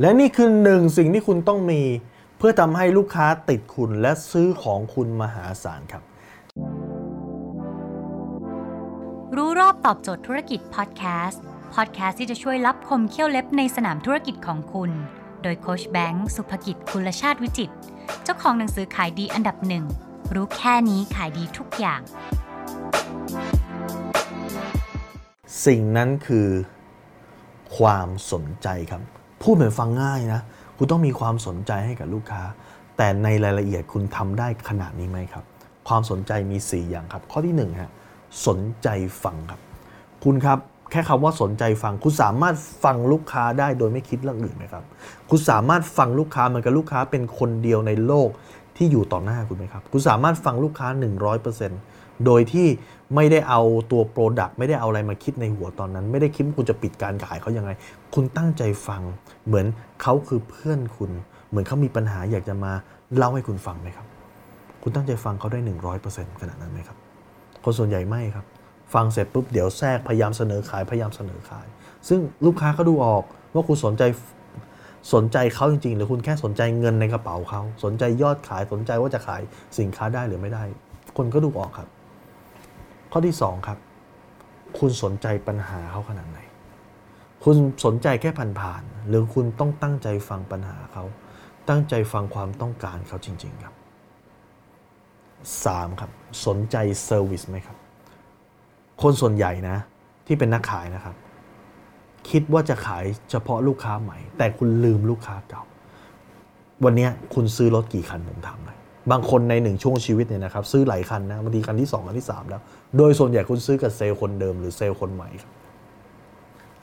และนี่คือหนึ่งสิ่งที่คุณต้องมี เพื่อทำให้ลูกค้าติดคุณและซื้อของคุณมหาศาลครับ รู้รอบตอบโจทย์ธุรกิจพอดแคสต์พอดแคสต์ที่จะช่วยรับคมเขี้ยวเล็บในสนามธุรกิจของคุณ โดยโคชแบงค์สุภกิจคุณชาติวิจิตรเจ้าของหนังสือขายดีอันดับหนึ่งรู้แค่นี้ขายดีทุกอย่าง สิ่งนั้นคือ ความสนใจครับ พูดเหมือนฟังง่ายนะ คุณต้องมีความสนใจให้กับลูกค้า แต่ในรายละเอียดคุณทำได้ขนาดนี้ไหมครับ ความสนใจมี 4 อย่างครับ ข้อที่1ฮะสนใจฟังครับ คุณครับแค่คำว่าสนใจฟัง คุณสามารถฟังลูกค้าได้โดยไม่คิดเรื่องอื่นไหมครับ คุณสามารถฟังลูกค้าเหมือนกับลูกค้าเป็นคนเดียวในโลกที่อยู่ต่อหน้าคุณไหมครับ คุณสามารถฟังลูกค้า 100% โดยที่ไม่ได้เอาตัวโปรดักต์ไม่ได้เอาอะไรมาคิดในหัวตอนนั้น ไม่ได้คิดว่าคุณจะปิดการขายเขายังไง คุณตั้งใจฟัง เหมือนเขาคือเพื่อนคุณ เหมือนเขามีปัญหาอยากจะมาเล่าให้คุณฟังไหมครับ คุณตั้งใจฟังเขาได้ 100%ขนาดนั้นไหมครับ คนส่วนใหญ่ไม่ครับ ฟังเสร็จปุ๊บเดี๋ยวแทรกพยายามเสนอขายพยายามเสนอขาย ซึ่งลูกค้าก็ดูออกว่าคุณสนใจสนใจเขาจริงๆ หรือคุณแค่สนใจเงินในกระเป๋าเขาสนใจยอดขายสนใจว่าจะขายสินค้าได้หรือไม่ได้ คนก็ดูออกครับ ข้อที่ 2 ครับ คุณสนใจปัญหาเขาขนาดไหน คุณสนใจแค่ผ่านๆหรือคุณต้องตั้งใจฟังปัญหาเขา ตั้งใจฟังความต้องการเขาจริง ๆ ครับ 3. ครับ สนใจเซอร์วิสไหมครับ คนส่วนใหญ่นะ ที่เป็นนักขายนะครับ คิดว่าจะขายเฉพาะลูกค้าใหม่ แต่คุณลืมลูกค้าเก่า วันนี้คุณซื้อรถกี่คันผมถามหน่อย บางคนในหนึ่งช่วงชีวิตเนี่ยนะครับซื้อหลายคันนะบางทีคันที่ 2คันที่ 3 แล้ว โดยส่วนใหญ่คุณซื้อกับเซลล์คนเดิมหรือเซลล์คนใหม่ครับ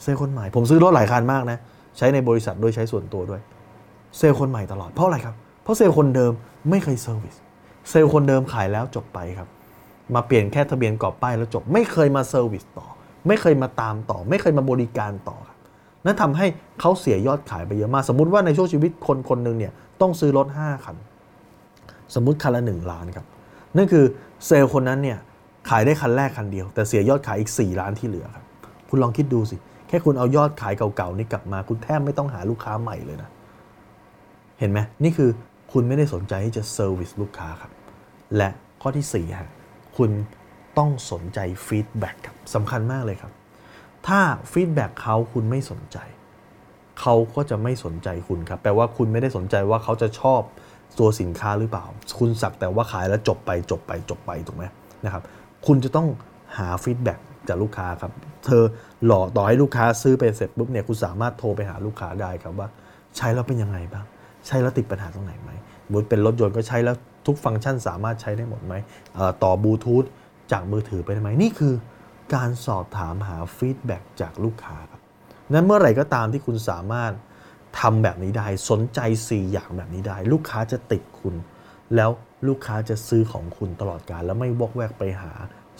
เซลล์คนใหม่ ผมซื้อรถหลายคันมากนะใช้ในบริษัทด้วยใช้ส่วนตัวด้วย เซลล์คนใหม่ตลอดเพราะอะไรครับ เพราะเซลล์คนเดิมไม่เคย service sales คนเดิมขายแล้วจบไปครับ มาเปลี่ยนแค่ทะเบียนกรอบป้ายแล้วจบ ไม่เคยมา service ต่อ ไม่เคยมาตามต่อ ไม่เคยมาบริการต่อครับนั่นทำให้เขาเสียยอดขายไปเยอะมากสมมุติว่าในช่วงชีวิตคนคนหนึ่งเนี่ยต้องซื้อรถ5คัน สมมุติคันละ 1 ล้านครับ นั่นคือเซลล์คนนั้นเนี่ยขายได้คันแรกคันเดียว แต่เสียยอดขายอีก 4 ล้านที่เหลือครับคุณลองคิดดูสิ แค่คุณเอายอดขายเก่าๆนี่กลับมา คุณแทบไม่ต้องหาลูกค้าใหม่เลยนะ เห็นไหมนี่คือคุณไม่ได้สนใจที่จะ service ลูกค้าครับ และข้อที่4ฮะคุณต้องสนใจfeedback ครับสำคัญมากเลยครับ ถ้า feedback เขาคุณไม่สนใจ เขาก็จะไม่สนใจคุณครับ แปลว่าคุณไม่ได้สนใจว่าเขาจะชอบ ตัวสินค้าหรือเปล่า คุณสักแต่ว่าขายแล้วจบไปจบไปจบไปถูกไหมนะครับคุณจะต้องหา feedback จากลูกค้าครับ เธอหล่อต่อให้ลูกค้าซื้อไปเสร็จปุ๊บเนี่ยคุณสามารถโทรไปหาลูกค้าได้ครับว่า ใช้แล้วเป็นยังไงบ้าง ใช้แล้วติดปัญหาตรงไหนไหมสมมุติเป็นรถยนต์ก็ใช้แล้วทุกฟังก์ชันสามารถใช้ได้หมดไหมต่อบลูทูธจากมือถือไปได้ไหมนี่คือการสอบถามหา feedback จากลูกค้าครับนั้นเมื่อไหร่ก็ตามที่คุณสามารถ ทำแบบนี้ได้สนใจ 4 อย่างแบบนี้ได้ ลูกค้าจะติดคุณ แล้วลูกค้าจะซื้อของคุณตลอดกาล แล้วไม่วอกแวกไปหา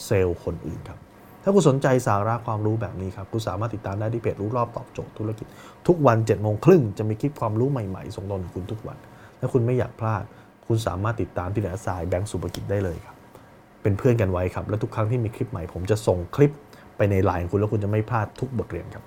เซลล์คนอื่นครับ ถ้าคุณสนใจสาระความรู้แบบนี้ครับคุณสามารถติดตามได้ที่เพจรู้รอบตอบโจทย์ธุรกิจ ทุกวันเจ็ดโมงครึ่งจะมีคลิปความรู้ใหม่ๆ ส่งตรงถึงคุณทุกวัน ถ้าคุณไม่อยากพลาด คุณสามารถติดตามที่แหนสายแบงก์สุภกิจได้เลยครับเป็นเพื่อนกันไว้ครับและทุกครั้งที่มีคลิปใหม่ผมจะส่งคลิปไปในไลน์ของคุณแล้วคุณจะไม่พลาดทุกบทเรียนครับ